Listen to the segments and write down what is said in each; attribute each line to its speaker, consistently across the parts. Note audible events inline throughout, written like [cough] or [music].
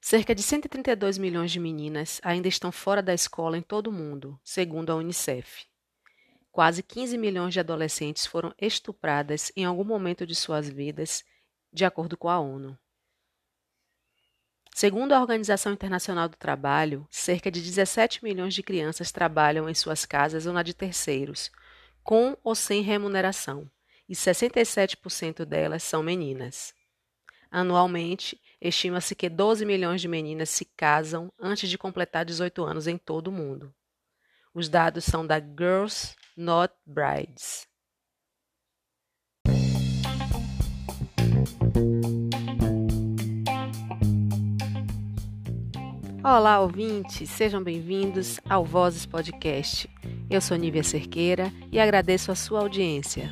Speaker 1: Cerca de 132 milhões de meninas ainda estão fora da escola em todo o mundo, segundo a Unicef. Quase 15 milhões de adolescentes foram estupradas em algum momento de suas vidas, de acordo com a ONU. Segundo a Organização Internacional do Trabalho, cerca de 17 milhões de crianças trabalham em suas casas ou na de terceiros, com ou sem remuneração, e 67% delas são meninas. Anualmente, estima-se que 12 milhões de meninas se casam antes de completar 18 anos em todo o mundo. Os dados são da Girls Not Brides. Olá, ouvintes, sejam bem-vindos ao Vozes Podcast. Eu sou Nívia Cerqueira e agradeço a sua audiência.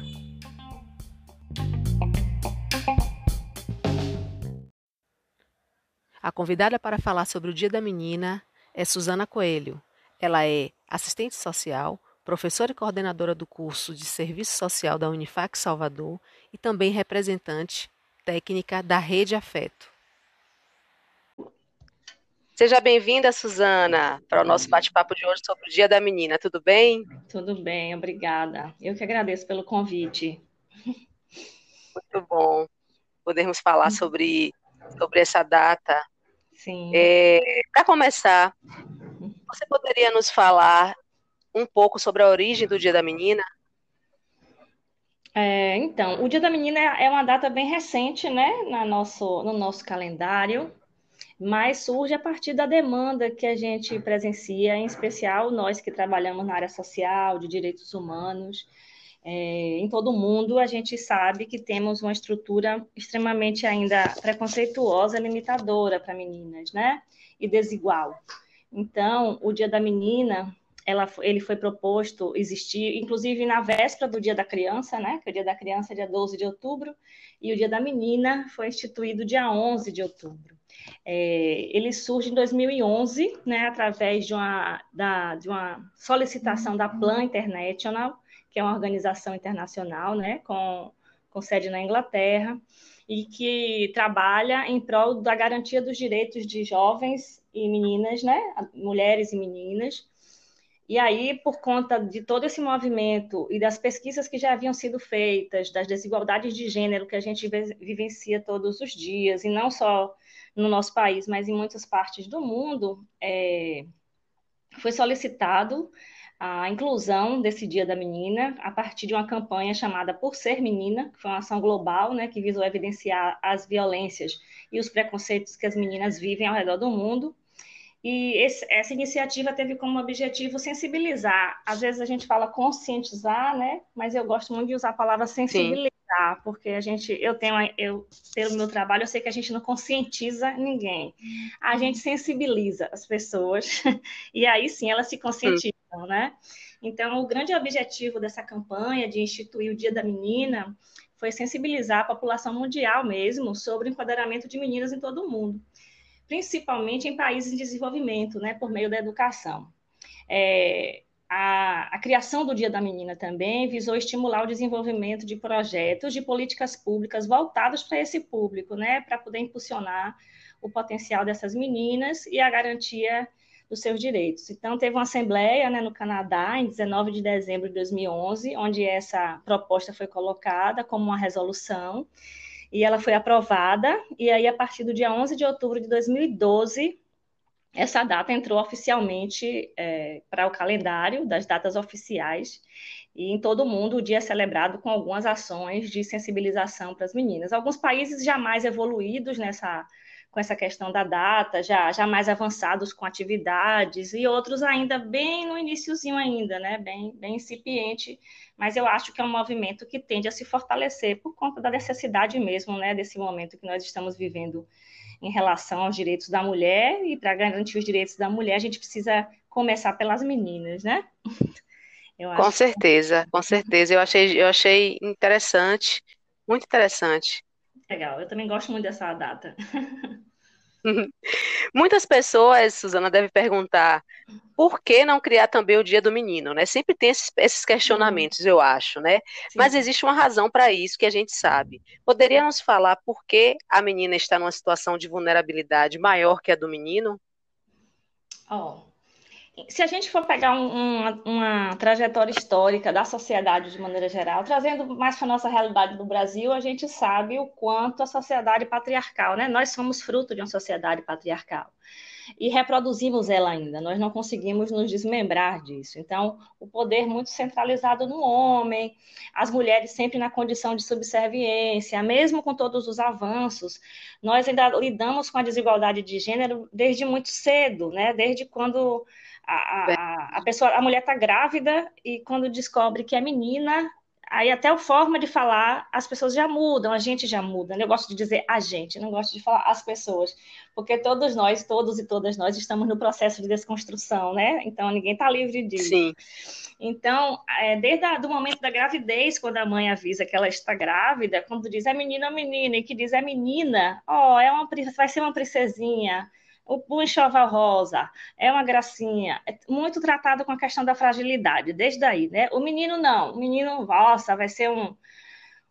Speaker 1: A convidada para falar sobre o Dia da Menina é Suzana Coelho. Ela é assistente social, professora e coordenadora do curso de Serviço Social da Unifac Salvador e também representante técnica da Rede Afeto. Seja bem-vinda, Suzana, para o nosso bate-papo de hoje sobre o Dia da Menina. Tudo bem?
Speaker 2: Tudo bem, obrigada. Eu que agradeço pelo convite.
Speaker 1: Muito bom podermos falar [laughs] sobre, sobre essa data.
Speaker 2: Sim.
Speaker 1: É, para começar, você poderia nos falar um pouco sobre a origem do Dia da Menina?
Speaker 2: É, então, o Dia da Menina é uma data bem recente, né, na nosso, no nosso calendário mas surge a partir da demanda que a gente presencia, em especial nós que trabalhamos na área social, de direitos humanos. É, em todo o mundo, a gente sabe que temos uma estrutura extremamente ainda preconceituosa, limitadora para meninas, né? E desigual. Então, o Dia da Menina, ela, ele foi proposto existir, inclusive na véspera do Dia da Criança, né? Que o Dia da Criança é dia 12 de outubro, e o Dia da Menina foi instituído dia 11 de outubro. É, ele surge em 2011, né, através de uma, da, de uma solicitação da Plan International, que é uma organização internacional, né, com, com sede na Inglaterra, e que trabalha em prol da garantia dos direitos de jovens e meninas, né, mulheres e meninas. E aí, por conta de todo esse movimento e das pesquisas que já haviam sido feitas, das desigualdades de gênero que a gente vivencia todos os dias, e não só no nosso país, mas em muitas partes do mundo, é, foi solicitado a inclusão desse Dia da Menina a partir de uma campanha chamada Por Ser Menina, que foi uma ação global, né, que visou evidenciar as violências e os preconceitos que as meninas vivem ao redor do mundo. E esse, essa iniciativa teve como objetivo sensibilizar. Às vezes a gente fala conscientizar, né? Mas eu gosto muito de usar a palavra sensibilizar, Sim. porque a gente, eu tenho, eu pelo meu trabalho, eu sei que a gente não conscientiza ninguém. A gente sensibiliza as pessoas [laughs] e aí sim elas se conscientizam, sim. né? Então, o grande objetivo dessa campanha de instituir o Dia da Menina foi sensibilizar a população mundial mesmo sobre o empoderamento de meninas em todo o mundo principalmente em países em desenvolvimento, né, por meio da educação. É, a, a, criação do Dia da Menina também visou estimular o desenvolvimento de projetos de políticas públicas voltados para esse público, né, para poder impulsionar o potencial dessas meninas e a garantia dos seus direitos. Então, teve uma assembleia né, no Canadá, em 19 de dezembro de 2011, onde essa proposta foi colocada como uma resolução, e ela foi aprovada, e aí a partir do dia 11 de outubro de 2012, essa data entrou oficialmente é, para o calendário das datas oficiais, e em todo o mundo o dia é celebrado com algumas ações de sensibilização para as meninas. Alguns países já mais evoluídos nessa com essa questão da data, já, já mais avançados com atividades, e outros ainda bem no iníciozinho ainda, né? Bem, bem incipiente, mas eu acho que é um movimento que tende a se fortalecer por conta da necessidade mesmo, né, desse momento que nós estamos vivendo em relação aos direitos da mulher, e para garantir os direitos da mulher, a gente precisa começar pelas meninas, né? [laughs]
Speaker 1: com certeza, com certeza. Eu achei, eu achei interessante, muito interessante
Speaker 2: Legal, eu também gosto muito dessa data. [laughs]
Speaker 1: Muitas pessoas, Suzana, devem perguntar por que não criar também o Dia do Menino, né? Sempre tem esses, esses questionamentos, eu acho, né? Sim. Mas existe uma razão para isso que a gente sabe. Poderia nos falar por que a menina está numa situação de vulnerabilidade maior que a do menino?
Speaker 2: Oh, se a gente for pegar um, uma, uma, trajetória histórica da sociedade de maneira geral, trazendo mais para a nossa realidade do Brasil, a gente sabe o quanto a sociedade patriarcal, né? Nós somos fruto de uma sociedade patriarcal e reproduzimos ela ainda. Nós não conseguimos nos desmembrar disso. Então, o poder muito centralizado no homem, as mulheres sempre na condição de subserviência, mesmo com todos os avanços, nós ainda lidamos com a desigualdade de gênero desde muito cedo, né? Desde quando a, a, a pessoa, a mulher está grávida e quando descobre que é menina, Aí até a forma de falar, as pessoas já mudam, a gente já muda. Eu gosto de dizer a gente, não gosto de falar as pessoas, porque todos nós, todos e todas nós, estamos no processo de desconstrução, né? Então ninguém está livre disso. Sim. Então, é, desde o momento da gravidez, quando a mãe avisa que ela está grávida, quando diz é menina ou menina, e que diz é menina, ó, oh, é uma, vai ser uma princesinha, o enxoval rosa é uma gracinha, é muito tratado com a questão da fragilidade, desde aí, né? O menino não, o menino, nossa, vai ser um,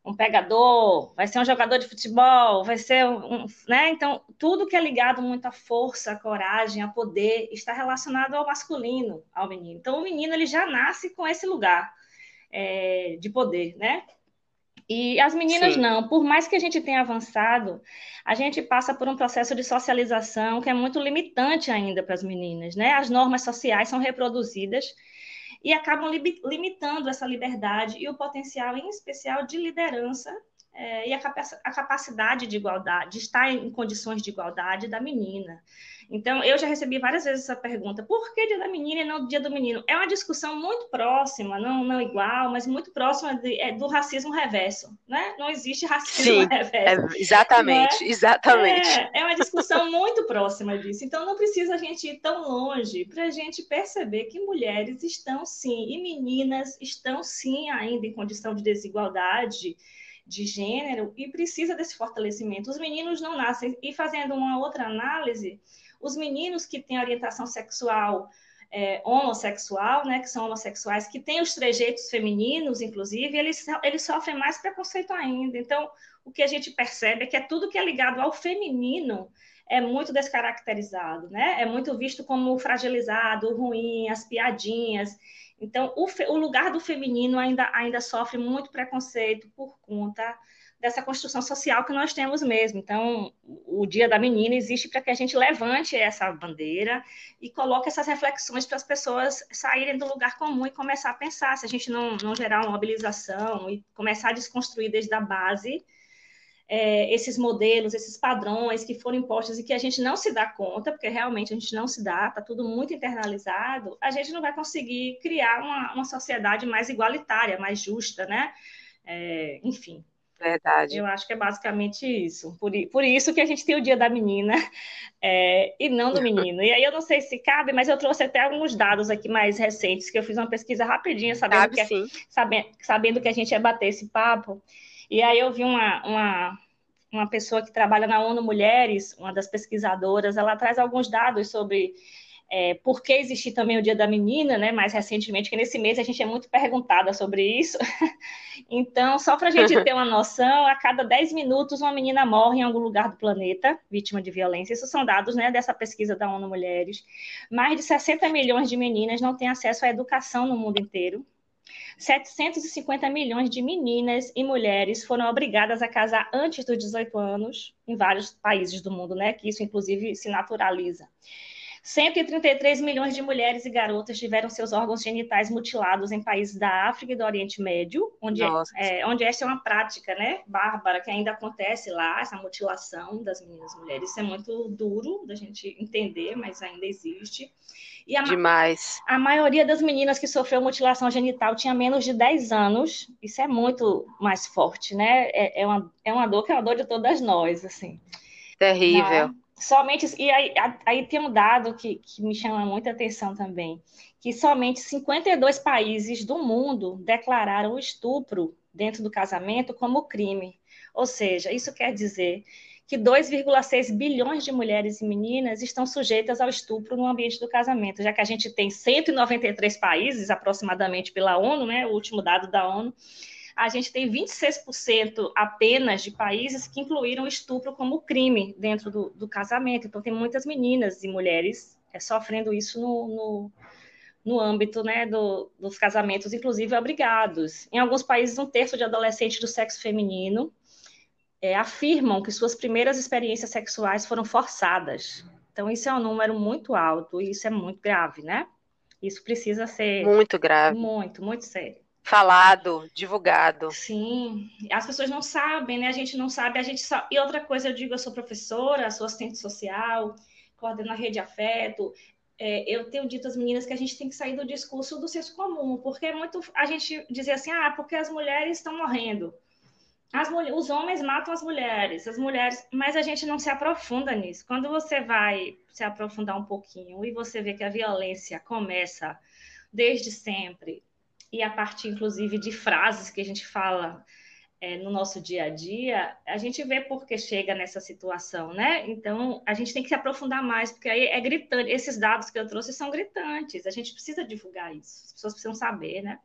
Speaker 2: um pegador, vai ser um jogador de futebol, vai ser um, um, né? Então, tudo que é ligado muito à força, à coragem, a poder, está relacionado ao masculino, ao menino. Então, o menino, ele já nasce com esse lugar é, de poder, né? E as meninas Sim. não, por mais que a gente tenha avançado, a gente passa por um processo de socialização que é muito limitante ainda para as meninas, né? As normas sociais são reproduzidas e acabam li limitando essa liberdade e o potencial, em especial, de liderança é, e a, a capacidade de igualdade, de estar em condições de igualdade da menina. Então, eu já recebi várias vezes essa pergunta: por que dia da menina e não dia do menino? É uma discussão muito próxima, não, não igual, mas muito próxima de, é, do racismo reverso, né? Não existe racismo Sim, [laughs] reverso.
Speaker 1: É, exatamente, né? exatamente.
Speaker 2: É, é uma discussão muito próxima disso. Então, não precisa a gente ir tão longe para a gente perceber que mulheres estão sim, e meninas estão sim ainda em condição de desigualdade de gênero e precisa desse fortalecimento. Os meninos não nascem. E fazendo uma outra análise, os meninos que têm orientação sexual é, homossexual, né, que são homossexuais, que têm os trejeitos femininos, inclusive, eles, eles sofrem mais preconceito ainda. Então, o que a gente percebe é que é tudo que é ligado ao feminino é muito descaracterizado, né? É muito visto como fragilizado, ruim, as piadinhas. Então, o, o lugar do feminino ainda, ainda sofre muito preconceito por conta dessa construção social que nós temos mesmo. Então, o Dia da Menina existe para que a gente levante essa bandeira e coloque essas reflexões para as pessoas saírem do lugar comum e começar a pensar. Se a gente não, não gerar uma mobilização e começar a desconstruir desde a base é, esses modelos, esses padrões que foram impostos e que a gente não se dá conta, porque realmente a gente não se dá, está tudo muito internalizado, a gente não vai conseguir criar uma, uma sociedade mais igualitária, mais justa, né? É, enfim,
Speaker 1: Verdade.
Speaker 2: Eu acho que é basicamente isso. Por, por isso que a gente tem o dia da menina é, e não do menino. E aí eu não sei se cabe, mas eu trouxe até alguns dados aqui mais recentes, que eu fiz uma pesquisa rapidinha, sabendo, cabe, que, é, sabendo, sabendo que a gente ia bater esse papo. E aí eu vi uma, uma, uma pessoa que trabalha na ONU Mulheres, uma das pesquisadoras, ela traz alguns dados sobre é, por que existir também o Dia da Menina, né? Mais recentemente, que nesse mês a gente é muito perguntada sobre isso. [laughs] então, só para a gente [laughs] ter uma noção, a cada 10 minutos uma menina morre em algum lugar do planeta, vítima de violência. Isso são dados né, dessa pesquisa da ONU Mulheres. Mais de 60 milhões de meninas não têm acesso à educação no mundo inteiro. 750 milhões de meninas e mulheres foram obrigadas a casar antes dos 18 anos em vários países do mundo, né? Que isso, inclusive, se naturaliza. 133 milhões de mulheres e garotas tiveram seus órgãos genitais mutilados em países da África e do Oriente Médio, onde, é, onde essa é uma prática, né, bárbara, que ainda acontece lá, essa mutilação das meninas e mulheres. Isso é muito duro da gente entender, mas ainda existe.
Speaker 1: E a, Demais.
Speaker 2: A maioria das meninas que sofreu mutilação genital tinha menos de 10 anos. Isso é muito mais forte, né? É, é, uma, é uma dor que é uma dor de todas nós, assim.
Speaker 1: Terrível.
Speaker 2: Não, somente e aí, aí tem um dado que, que me chama muita atenção também, que somente 52 países do mundo declararam o estupro dentro do casamento como crime. Ou seja, isso quer dizer que 2,6 bilhões de mulheres e meninas estão sujeitas ao estupro no ambiente do casamento, já que a gente tem 193 países, aproximadamente pela ONU, né, o último dado da ONU, a gente tem 26% apenas de países que incluíram o estupro como crime dentro do, do casamento. Então, tem muitas meninas e mulheres é, sofrendo isso no, no, no âmbito né, do, dos casamentos, inclusive obrigados. Em alguns países, um terço de adolescentes do sexo feminino é, afirmam que suas primeiras experiências sexuais foram forçadas. Então, isso é um número muito alto e isso é muito grave, né? Isso precisa ser.
Speaker 1: Muito grave.
Speaker 2: Muito, muito sério.
Speaker 1: Falado, divulgado.
Speaker 2: Sim, as pessoas não sabem, né? A gente não sabe, a gente só... E outra coisa, eu digo, eu sou professora, sou assistente social, coordeno a rede afeto. É, eu tenho dito às meninas que a gente tem que sair do discurso do senso comum, porque é muito a gente dizer assim, ah, porque as mulheres estão morrendo. As, os homens matam as mulheres, as mulheres, mas a gente não se aprofunda nisso. Quando você vai se aprofundar um pouquinho e você vê que a violência começa desde sempre, e a partir, inclusive, de frases que a gente fala é, no nosso dia a dia, a gente vê por que chega nessa situação, né? Então, a gente tem que se aprofundar mais, porque aí é gritante. Esses dados que eu trouxe são gritantes, a gente precisa divulgar isso, as pessoas precisam saber, né?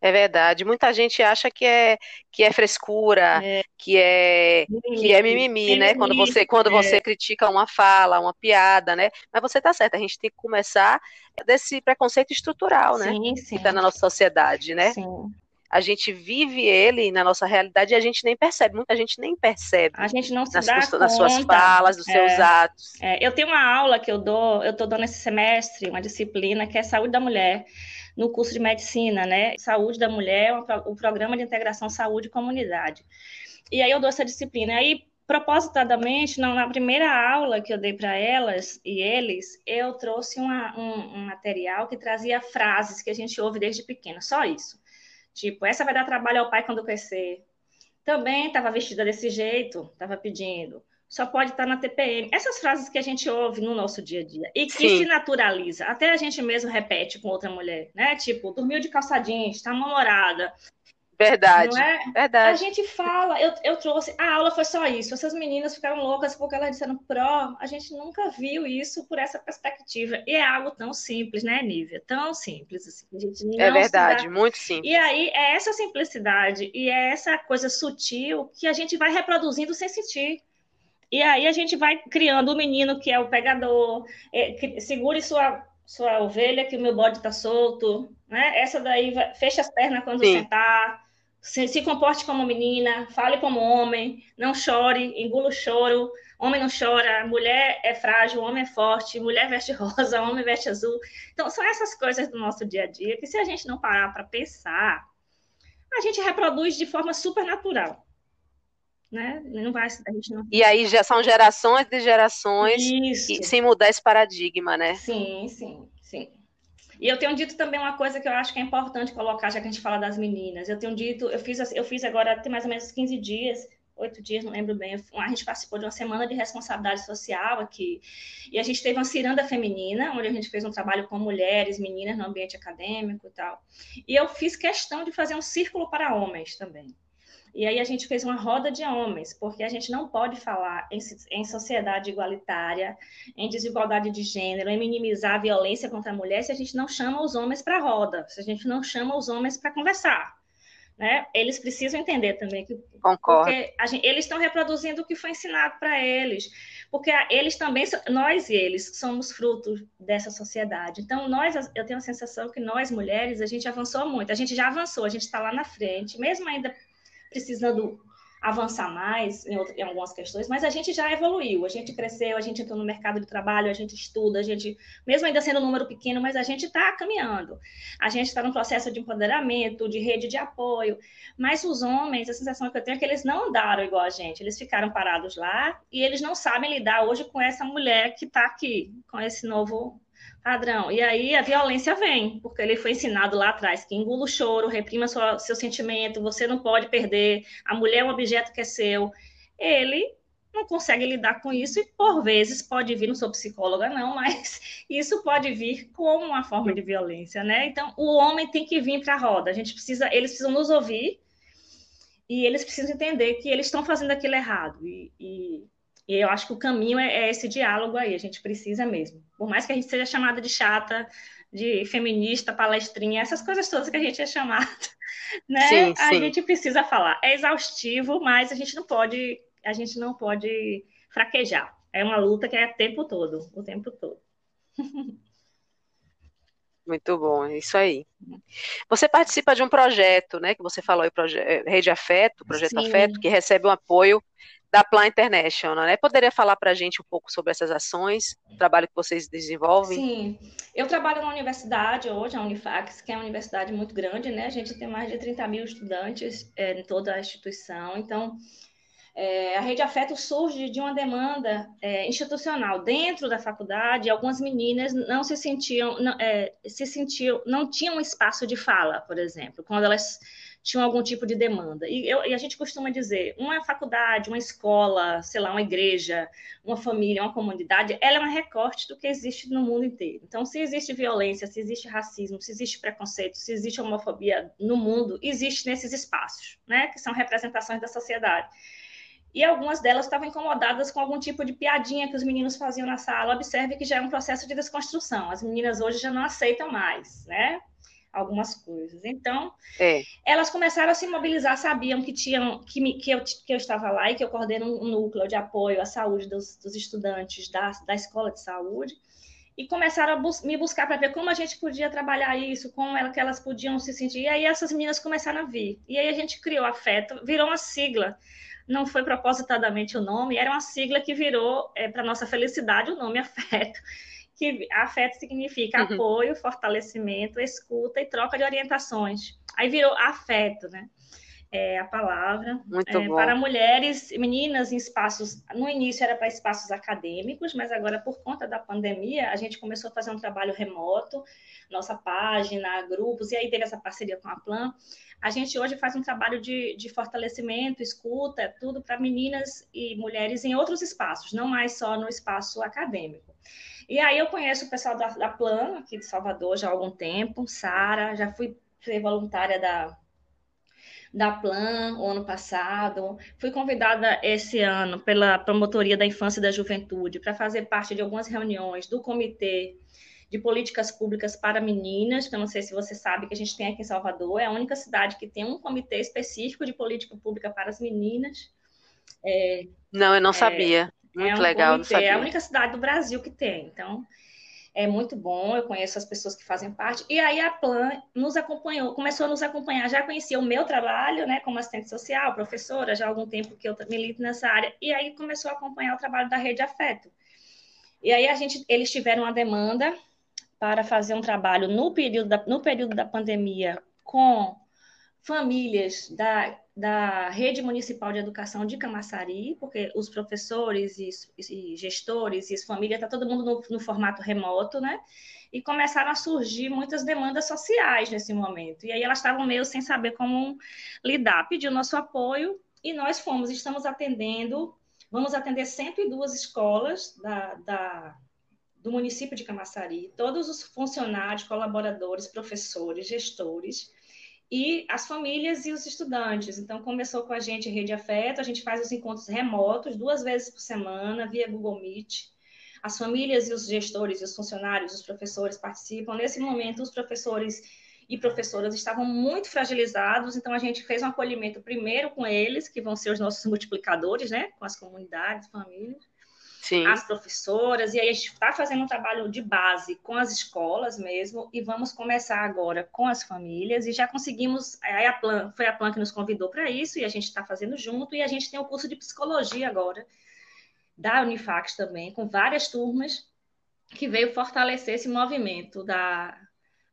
Speaker 1: É verdade. Muita gente acha que é que é frescura, é. que é mimimi. que é mimimi, mimimi, né? Quando você quando é. você critica uma fala, uma piada, né? Mas você tá certo, a gente tem que começar desse preconceito estrutural, né?
Speaker 2: Sim, sim.
Speaker 1: Que tá na nossa sociedade, né?
Speaker 2: Sim.
Speaker 1: A gente vive ele na nossa realidade e a gente nem percebe. Muita gente nem percebe.
Speaker 2: A gente não se
Speaker 1: nas,
Speaker 2: dá
Speaker 1: suas, nas suas falas, dos é, seus atos.
Speaker 2: É. Eu tenho uma aula que eu dou, eu estou dando esse semestre, uma disciplina que é saúde da mulher no curso de medicina, né? Saúde da mulher, o programa de integração saúde e comunidade. E aí eu dou essa disciplina. Aí, propositadamente, na primeira aula que eu dei para elas e eles, eu trouxe uma, um, um material que trazia frases que a gente ouve desde pequena, só isso. Tipo, essa vai dar trabalho ao pai quando crescer. Também estava vestida desse jeito, estava pedindo só pode estar na TPM. Essas frases que a gente ouve no nosso dia a dia e que Sim. se naturaliza, até a gente mesmo repete com outra mulher, né? Tipo, dormiu de calça jeans, está namorada.
Speaker 1: Verdade. Não é? Verdade.
Speaker 2: A gente fala, eu, eu trouxe, a aula foi só isso. Essas meninas ficaram loucas porque elas disseram, pró, a gente nunca viu isso por essa perspectiva. E é algo tão simples, né, Nívia? Tão simples. Assim, a gente
Speaker 1: é verdade, dá... muito simples.
Speaker 2: E aí é essa simplicidade e é essa coisa sutil que a gente vai reproduzindo sem sentir. E aí a gente vai criando o menino que é o pegador, é, que segure sua, sua ovelha que o meu bode está solto, né? Essa daí vai, fecha as pernas quando Sim. sentar, se, se, comporte como menina, fale como homem, não chore, engula o choro. Homem não chora, mulher é frágil, homem é forte, mulher veste [laughs] rosa, homem veste azul. Então, são essas coisas do nosso dia a dia que, se a gente não parar para pensar, a gente reproduz de forma super natural né? Não vai, a gente não...
Speaker 1: E aí já são gerações de gerações sem mudar esse paradigma, né?
Speaker 2: Sim, sim, sim. E eu tenho dito também uma coisa que eu acho que é importante colocar, já que a gente fala das meninas. Eu tenho dito, eu fiz, eu fiz agora tem mais ou menos 15 dias, oito dias, não lembro bem. A gente participou de uma semana de responsabilidade social aqui. E a gente teve uma ciranda feminina, onde a gente fez um trabalho com mulheres, meninas no ambiente acadêmico e tal. E eu fiz questão de fazer um círculo para homens também. E aí a gente fez uma roda de homens, porque a gente não pode falar em, em sociedade igualitária, em desigualdade de gênero, em minimizar a violência contra a mulher se a gente não chama os homens para a roda, se a gente não chama os homens para conversar. Né? Eles precisam entender também que
Speaker 1: Concordo.
Speaker 2: Gente, eles estão reproduzindo o que foi ensinado para eles, porque eles também, nós e eles somos frutos dessa sociedade. Então nós, eu tenho a sensação que nós mulheres a gente avançou muito, a gente já avançou, a gente está lá na frente, mesmo ainda precisando avançar mais em, em, algumas questões, mas a gente já evoluiu, a gente cresceu, a gente entrou no mercado de trabalho, a gente estuda, a gente, mesmo ainda sendo um número pequeno, mas a gente está caminhando. A gente está no processo de empoderamento, de rede de apoio, mas os homens, a sensação que eu tenho é que eles não andaram igual a gente, eles ficaram parados lá e eles não sabem lidar hoje com essa mulher que está aqui, com esse novo Padrão. E aí a violência vem, porque ele foi ensinado lá atrás que engula o choro, reprima sua, seu sentimento, você não pode perder, a mulher é um objeto que é seu. Ele não consegue lidar com isso e por vezes pode vir, não sou psicóloga não, mas [laughs] isso pode vir como uma forma de violência, né? Então o homem tem que vir para a roda. A gente precisa, eles precisam nos ouvir e eles precisam entender que eles estão fazendo aquilo errado. E, e, e eu acho que o caminho é, é, esse diálogo aí, a gente precisa mesmo. Por mais que a gente seja chamada de chata, de feminista, palestrinha, essas coisas todas que a gente é chamada, [laughs] né? Sim, a sim. gente precisa falar. É exaustivo, mas a gente não pode, a gente não pode fraquejar. É uma luta que é o tempo todo, o tempo todo. [laughs]
Speaker 1: Muito bom, é isso aí. Você participa de um projeto, né, que você falou aí, é, Rede Afeto, Projeto Sim. Afeto, que recebe um apoio da Plan International, né? Poderia falar para a gente um pouco sobre essas ações, o trabalho que vocês desenvolvem?
Speaker 2: Sim, eu trabalho na universidade hoje, a Unifax, que é uma universidade muito grande, né? A gente tem mais de 30 mil estudantes é, em toda a instituição, então é, a rede afeto surge de uma demanda é, institucional dentro da faculdade. Algumas meninas não se sentiam, não, é, se sentiam, não tinham espaço de fala, por exemplo, quando elas tinham algum tipo de demanda. E, eu, e, a gente costuma dizer, uma faculdade, uma escola, sei lá, uma igreja, uma família, uma comunidade, ela é um recorte do que existe no mundo inteiro. Então, se existe violência, se existe racismo, se existe preconceito, se existe homofobia no mundo, existe nesses espaços, né, que são representações da sociedade e algumas delas estavam incomodadas com algum tipo de piadinha que os meninos faziam na sala. Observe que já é um processo de desconstrução. As meninas hoje já não aceitam mais, né? Algumas coisas. Então, é. elas começaram a se mobilizar, sabiam que tinham que, me, que, eu, que eu estava lá e que eu coordeno um núcleo de apoio à saúde dos, dos estudantes da, da escola de saúde e começaram a bus me buscar para ver como a gente podia trabalhar isso, como ela, que elas podiam se sentir. E aí essas meninas começaram a vir. E aí a gente criou a FETA, virou uma sigla não foi propositadamente o nome, era uma sigla que virou, é, para nossa felicidade, o nome afeto. [laughs] Que afeto significa uhum. apoio, fortalecimento, escuta e troca de orientações. Aí virou afeto, né? É a palavra.
Speaker 1: Muito é,
Speaker 2: bom. Para mulheres, meninas em espaços. No início era para espaços acadêmicos, mas agora, por conta da pandemia, a gente começou a fazer um trabalho remoto, nossa página, grupos, e aí teve essa parceria com a Plan a gente hoje faz um trabalho de, de fortalecimento, escuta, tudo para meninas e mulheres em outros espaços, não mais só no espaço acadêmico. E aí eu conheço o pessoal da, da Plan, aqui de Salvador, já há algum tempo, Sara, já fui ser voluntária da, da Plan o ano passado. Fui convidada esse ano pela Promotoria da Infância e da Juventude para fazer parte de algumas reuniões do Comitê de políticas públicas para meninas, que eu não sei se você sabe que a gente tem aqui em Salvador, é a única cidade que tem um comitê específico de política pública para as meninas.
Speaker 1: É, não, eu não é, sabia. Muito é um legal, comitê,
Speaker 2: É a única cidade do Brasil que tem. Então, é muito bom, eu conheço as pessoas que fazem parte. E aí a Plan nos acompanhou, começou a nos acompanhar, já conhecia o meu trabalho, né, como assistente social, professora, já há algum tempo que eu milito nessa área, e aí começou a acompanhar o trabalho da Rede Afeto. E aí a gente, eles tiveram uma demanda para fazer um trabalho no período da, no período da pandemia com famílias da, da rede municipal de educação de Camaçari, porque os professores e, e gestores e as famílias, está todo mundo no, no, formato remoto, né? E começaram a surgir muitas demandas sociais nesse momento. E aí elas estavam meio sem saber como lidar. Pediu nosso apoio e nós fomos, estamos atendendo, vamos atender 102 escolas da, da do município de Camaçari, todos os funcionários, colaboradores, professores, gestores e as famílias e os estudantes. Então, começou com a gente Rede Afeto, a gente faz os encontros remotos duas vezes por semana, via Google Meet. As famílias e os gestores, e os funcionários, os professores participam. Nesse momento, os professores e professoras estavam muito fragilizados, então a gente fez um acolhimento primeiro com eles, que vão ser os nossos multiplicadores, né, com as comunidades, famílias. Sim. as professoras, e aí a gente está fazendo um trabalho de base com as escolas mesmo, e vamos começar agora com as famílias, e já conseguimos, a Plan, foi a Plan que nos convidou para isso, e a gente está fazendo junto, e a gente tem o um curso de psicologia agora, da Unifax também, com várias turmas, que veio fortalecer esse movimento da,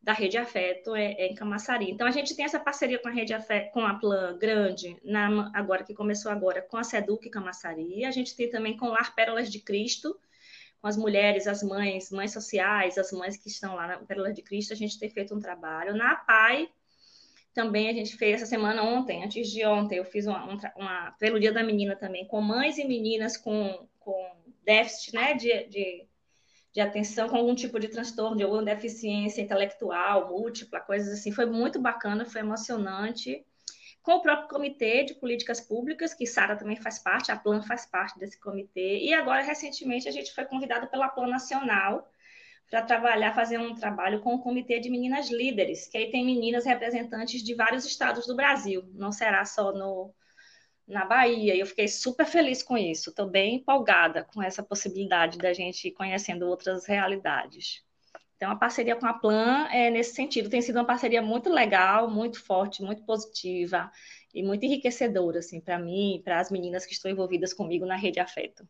Speaker 2: da Rede Afeto é, é, em Camaçari. Então, a gente tem essa parceria com a Rede Afeto, com a Plan Grande, na, agora que começou agora, com a Seduc Camaçari. A gente tem também com o Lar Pérolas de Cristo, com as mulheres, as mães, mães sociais, as mães que estão lá na Pérolas de Cristo, a gente tem feito um trabalho. Na PAI, também a gente fez essa semana ontem, antes de ontem, eu fiz uma, uma pelo Dia da Menina também, com mães e meninas com, com déficit né, de, de de atenção com algum tipo de transtorno, de alguma deficiência intelectual, múltipla, coisas assim. Foi muito bacana, foi emocionante. com o próprio Comitê de Políticas Públicas, que Sara também faz parte, a Plan faz parte desse comitê, e agora, recentemente, a gente foi convidado pela Plan Nacional para trabalhar, fazer um trabalho com o Comitê de Meninas Líderes, que aí tem meninas representantes de vários estados do Brasil, não será só no, na Bahia, e eu fiquei super feliz com isso, estou bem empolgada com essa possibilidade da gente ir conhecendo outras realidades. Então, a parceria com a Plan é nesse sentido, tem sido uma parceria muito legal, muito forte, muito positiva e muito enriquecedora, assim, para mim e para as meninas que estão envolvidas comigo na Rede Afeto.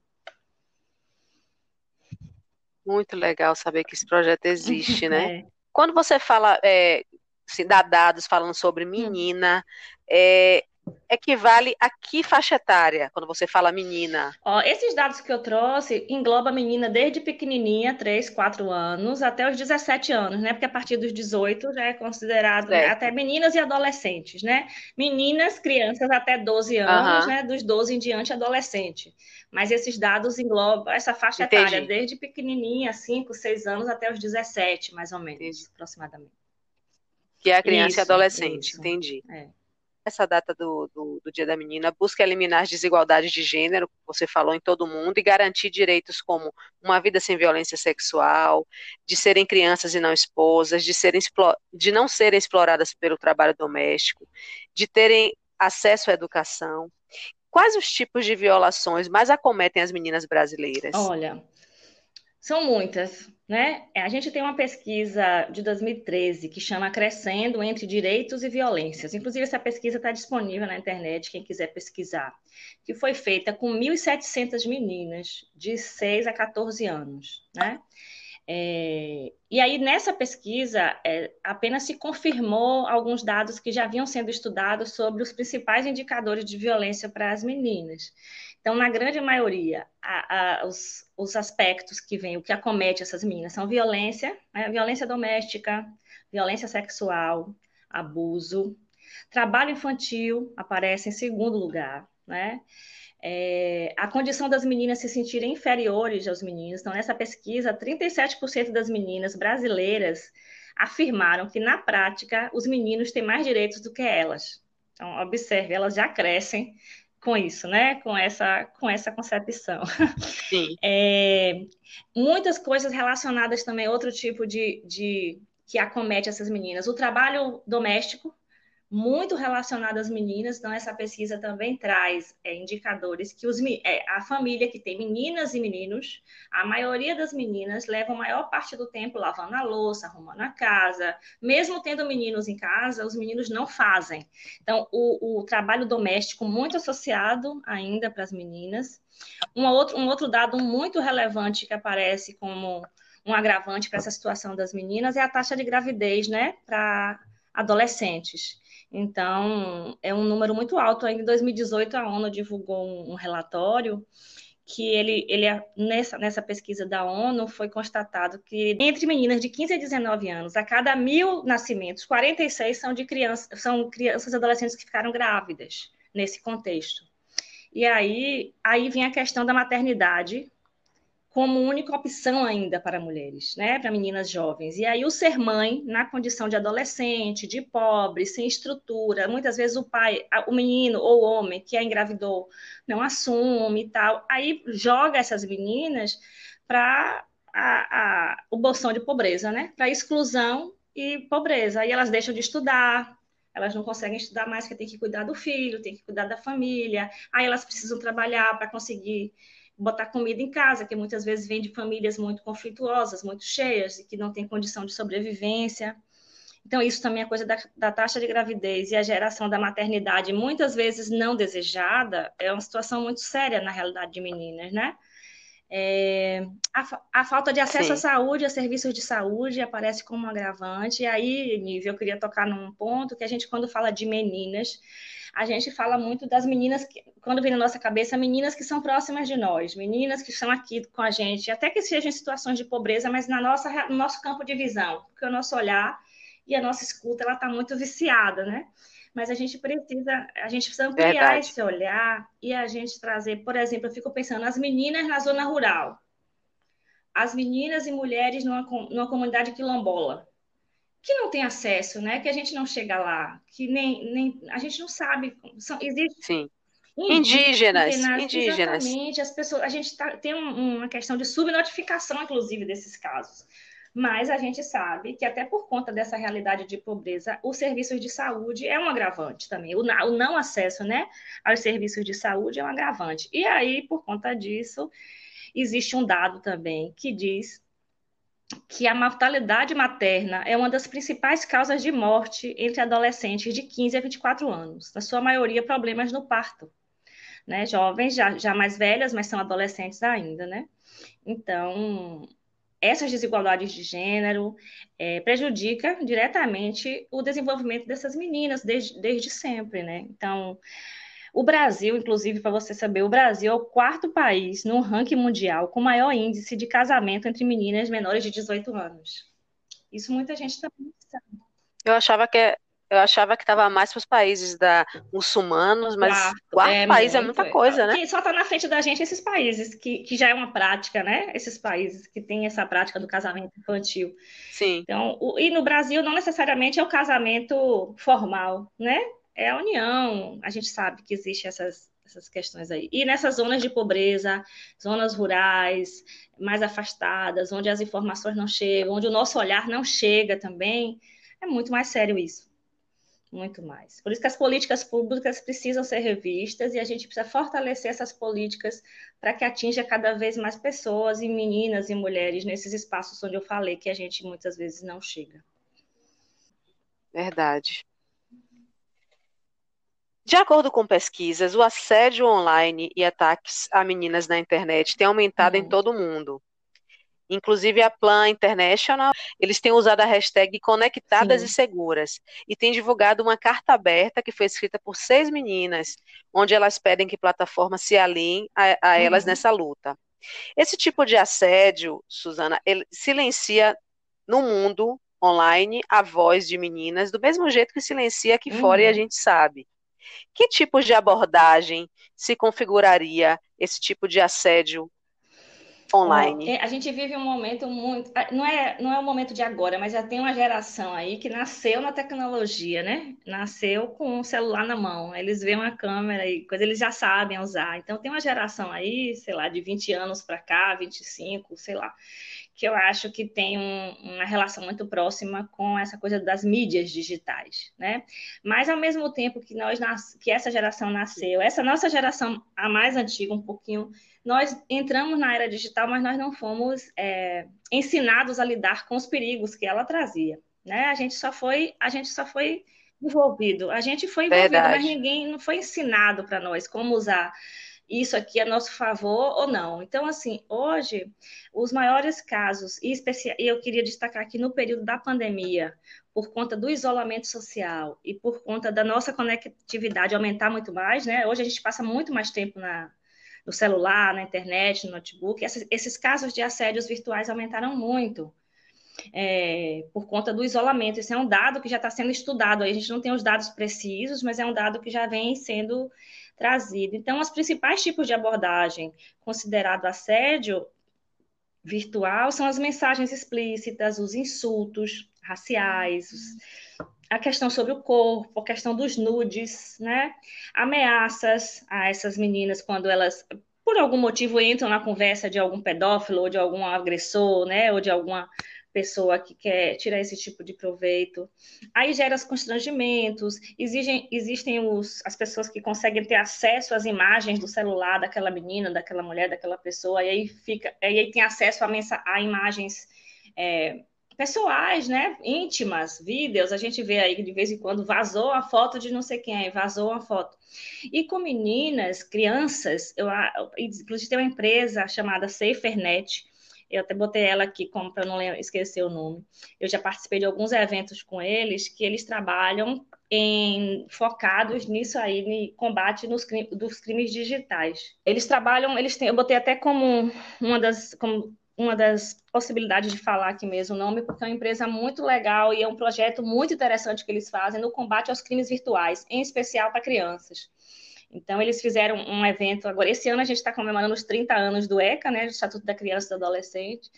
Speaker 1: Muito legal saber que esse projeto existe, né? [laughs] É. Quando você fala, é, assim, dá dados falando sobre menina, é, equivale a que faixa etária, quando você fala menina?
Speaker 2: Ó, esses dados que eu trouxe engloba a menina desde pequenininha, 3, 4 anos, até os 17 anos, né? Porque a partir dos 18 já é considerado né? até meninas e adolescentes, né? Meninas, crianças até 12 anos, né? Dos 12 em diante, adolescente. Mas esses dados englobam essa faixa Entendi. etária, desde pequenininha, 5, 6 anos, até os 17, mais ou menos, Entendi. aproximadamente.
Speaker 1: Que é a criança isso, e adolescente, isso. entendi. É essa data do, do, do, Dia da Menina busca eliminar as desigualdades de gênero, você falou, em todo mundo, e garantir direitos como uma vida sem violência sexual, de serem crianças e não esposas, de, serem, de não serem exploradas pelo trabalho doméstico, de terem acesso à educação. Quais os tipos de violações mais acometem as meninas brasileiras?
Speaker 2: Olha, são muitas, né? A gente tem uma pesquisa de 2013 que chama Crescendo entre Direitos e Violências. Inclusive, essa pesquisa está disponível na internet, quem quiser pesquisar, que foi feita com 1.700 meninas de 6 a 14 anos, né? É, e aí, nessa pesquisa, é, apenas se confirmou alguns dados que já vinham sendo estudados sobre os principais indicadores de violência para as meninas. Então, na grande maioria, a, a, os, os, aspectos que vêm, o que acomete essas meninas são violência, né? violência doméstica, violência sexual, abuso, trabalho infantil aparece em segundo lugar, né? É, a condição das meninas se sentirem inferiores aos meninos. Então, nessa pesquisa, 37% das meninas brasileiras afirmaram que, na prática, os meninos têm mais direitos do que elas. Então, observe, elas já crescem com isso, né? Com essa, com essa concepção. Sim. [laughs] É, muitas coisas relacionadas também a outro tipo de, de que acomete essas meninas. O trabalho doméstico, muito relacionado às meninas, então essa pesquisa também traz é, indicadores que os, é, a família que tem meninas e meninos, a maioria das meninas levam a maior parte do tempo lavando a louça, arrumando a casa, mesmo tendo meninos em casa, os meninos não fazem. Então, o, o trabalho doméstico muito associado ainda para as meninas. Um outro, um outro dado muito relevante que aparece como um agravante para essa situação das meninas é a taxa de gravidez, né, para adolescentes. Então, é um número muito alto. Em 2018, a ONU divulgou um, um relatório que ele, ele nessa, nessa pesquisa da ONU foi constatado que entre meninas de 15 a 19 anos, a cada mil nascimentos, 46 são de crianças, são crianças e adolescentes que ficaram grávidas nesse contexto. E aí, aí vem a questão da maternidade, como única opção ainda para mulheres, né, para meninas jovens. E aí o ser mãe, na condição de adolescente, de pobre, sem estrutura, muitas vezes o pai, o menino ou o homem que a engravidou não assume e tal, aí joga essas meninas para o bolsão de pobreza, né, para exclusão e pobreza. Aí elas deixam de estudar, elas não conseguem estudar mais porque tem que cuidar do filho, tem que cuidar da família, aí elas precisam trabalhar para conseguir botar comida em casa, que muitas vezes vem de famílias muito conflituosas, muito cheias e que não tem condição de sobrevivência. Então, isso também é coisa da, da, taxa de gravidez e a geração da maternidade, muitas vezes não desejada, é uma situação muito séria na realidade de meninas, né? É, a, a, falta de acesso Sim. à saúde, a serviços de saúde, aparece como um agravante. E aí, Nível, eu queria tocar num ponto que a gente, quando fala de meninas, a gente fala muito das meninas, que, quando vem na nossa cabeça, meninas que são próximas de nós, meninas que estão aqui com a gente, até que sejam em situações de pobreza, mas na nossa, no nosso campo de visão, porque o nosso olhar e a nossa escuta, ela está muito viciada, né? Mas a gente precisa, a gente precisa ampliar Verdade. esse olhar e a gente trazer, por exemplo, eu fico pensando, as meninas na zona rural, as meninas e mulheres numa, numa comunidade quilombola, que não tem acesso, né? Que a gente não chega lá, que nem, nem a gente não sabe. São, existe,
Speaker 1: Sim. Indígenas, indígenas, indígenas.
Speaker 2: Exatamente, as pessoas, a gente tá, tem um, uma questão de subnotificação, inclusive, desses casos. Mas a gente sabe que, até por conta dessa realidade de pobreza, os serviços de saúde é um agravante também. O, o não acesso né, aos serviços de saúde é um agravante. E aí, por conta disso, existe um dado também que diz que a mortalidade materna é uma das principais causas de morte entre adolescentes de 15 a 24 anos, na sua maioria problemas no parto. Né? Jovens já, já mais velhas, mas são adolescentes ainda, né? Então, essas desigualdades de gênero é, prejudica diretamente o desenvolvimento dessas meninas desde, desde sempre, né? Então, o Brasil, inclusive, para você saber, o Brasil é o quarto país no ranking mundial com maior índice de casamento entre meninas menores de 18 anos. Isso muita gente também sabe.
Speaker 1: Eu achava que é eu achava que estava mais para os países da muçulmanos, mas quarto, quarto é, país é muito, é muita coisa, né?
Speaker 2: só está na frente da gente esses países, que, que já é uma prática, né? Esses países que têm essa prática do casamento infantil.
Speaker 1: Sim.
Speaker 2: Então, o, e no Brasil não necessariamente é o casamento formal, né? É a união. A gente sabe que existe essas, essas questões aí. E nessas zonas de pobreza, zonas rurais, mais afastadas, onde as informações não chegam, onde o nosso olhar não chega também, é muito mais sério isso muito mais. Por isso que as políticas públicas precisam ser revistas e a gente precisa fortalecer essas políticas para que atinja cada vez mais pessoas e meninas e mulheres nesses espaços onde eu falei que a gente muitas vezes não chega.
Speaker 1: Verdade. De acordo com pesquisas, o assédio online e ataques a meninas na internet têm aumentado uhum. em todo o mundo. Inclusive a Plan International, eles têm usado a hashtag Conectadas Sim. e Seguras e têm divulgado uma carta aberta que foi escrita por seis meninas, onde elas pedem que plataformas se alinhem a, a elas uhum. nessa luta. Esse tipo de assédio, Suzana, ele silencia no mundo online a voz de meninas, do mesmo jeito que silencia aqui uhum. fora e a uhum. gente sabe. Que tipo de abordagem se configuraria esse tipo de assédio online.
Speaker 2: A gente vive um momento muito. Não é, não é o momento de agora, mas já tem uma geração aí que nasceu na tecnologia, né? Nasceu com um celular na mão. Eles veem uma câmera e coisa, eles já sabem usar. Então tem uma geração aí, sei lá, de 20 anos para cá, 25, sei lá, que eu acho que tem um, uma relação muito próxima com essa coisa das mídias digitais, né? Mas ao mesmo tempo que nós que essa geração nasceu, essa nossa geração a mais antiga um pouquinho nós entramos na era digital, mas nós não fomos é, ensinados a lidar com os perigos que ela trazia. Né? A gente só foi, a gente só foi envolvido, a gente foi envolvido, Verdade. mas ninguém não foi ensinado para nós como usar isso aqui a nosso favor ou não. Então, assim, hoje, os maiores casos, e eu queria destacar aqui no período da pandemia, por conta do isolamento social e por conta da nossa conectividade aumentar muito mais, né? Hoje a gente passa muito mais tempo na, no celular, na internet, no notebook. Esses, casos de assédios virtuais aumentaram muito. É, por conta do isolamento. Esse é um dado que já está sendo estudado. A gente não tem os dados precisos, mas é um dado que já vem sendo trazido. Então, os principais tipos de abordagem considerado assédio virtual são as mensagens explícitas, os insultos raciais, os, a questão sobre o corpo, a questão dos nudes, né? Ameaças a essas meninas quando elas, por algum motivo, entram na conversa de algum pedófilo ou de algum agressor, né? Ou de alguma pessoa que quer tirar esse tipo de proveito. Aí gera os constrangimentos, existem, existem os, as pessoas que conseguem ter acesso às imagens do celular daquela menina, daquela mulher, daquela pessoa, e aí fica, aí tem acesso a, mensa, a imagens. É, pessoais, né? Íntimas, vídeos, a gente vê aí de vez em quando vazou a foto de não sei quem, vazou a foto. E com meninas, crianças, eu, inclusive tem uma empresa chamada SaferNet, eu até botei ela aqui como para não esquecer o nome. Eu já participei de alguns eventos com eles que eles trabalham em, focados nisso aí, no combate nos, dos crimes digitais. Eles trabalham, eles têm, eu botei até como uma das, como uma das possibilidades de falar aqui mesmo o nome, porque é uma empresa muito legal e é um projeto muito interessante que eles fazem no combate aos crimes virtuais, em especial para crianças. Então, eles fizeram um evento. Agora, esse ano a gente está comemorando os 30 anos do ECA, né, do Estatuto da Criança e do Adolescente.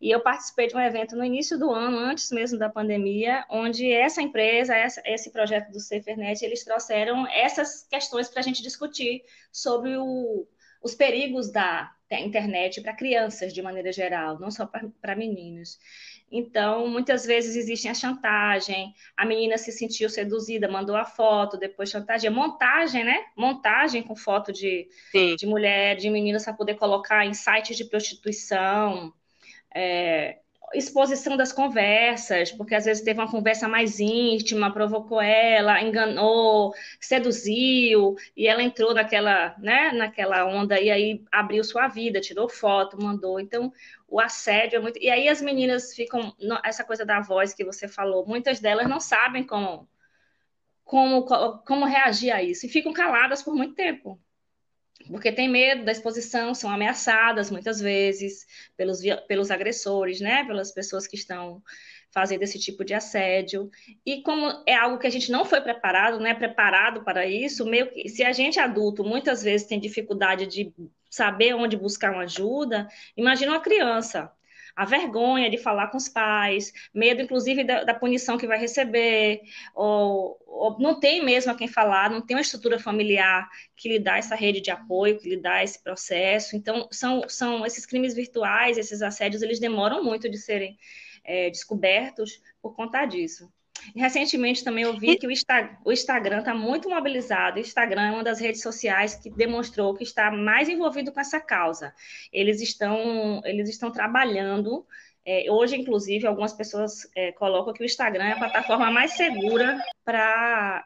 Speaker 2: E eu participei de um evento no início do ano, antes mesmo da pandemia, onde essa empresa, essa, esse projeto do SaferNet, eles trouxeram essas questões para a gente discutir sobre o, os perigos da, da internet para crianças, de maneira geral, não só para meninos. Então, muitas vezes existe a chantagem, a menina se sentiu seduzida, mandou a foto, depois chantagem, montagem, né? Montagem com foto de, de mulher, de meninas para poder colocar em sites de prostituição é, exposição das conversas, porque às vezes teve uma conversa mais íntima, provocou ela, enganou, seduziu, e ela entrou naquela, né, naquela onda e aí abriu sua vida, tirou foto, mandou. Então, o assédio é muito. E aí as meninas ficam. Essa coisa da voz que você falou, muitas delas não sabem como, como, como reagir a isso e ficam caladas por muito tempo porque tem medo da exposição, são ameaçadas muitas vezes pelos, pelos agressores, né? Pelas pessoas que estão fazendo esse tipo de assédio. E como é algo que a gente não foi preparado, né? Preparado para isso, meio que se a gente adulto muitas vezes tem dificuldade de saber onde buscar uma ajuda, imagina uma criança a vergonha de falar com os pais, medo, inclusive, da, da punição que vai receber, ou, ou, não tem mesmo a quem falar, não tem uma estrutura familiar que lhe dá essa rede de apoio, que lhe dá esse processo. Então, são, são esses crimes virtuais, esses assédios, eles demoram muito de serem é, descobertos por conta disso. Recentemente também eu vi que o, Insta, o Instagram está muito mobilizado. O Instagram é uma das redes sociais que demonstrou que está mais envolvido com essa causa. Eles estão, eles estão trabalhando. É, hoje, inclusive, algumas pessoas é, colocam que o Instagram é a plataforma mais segura para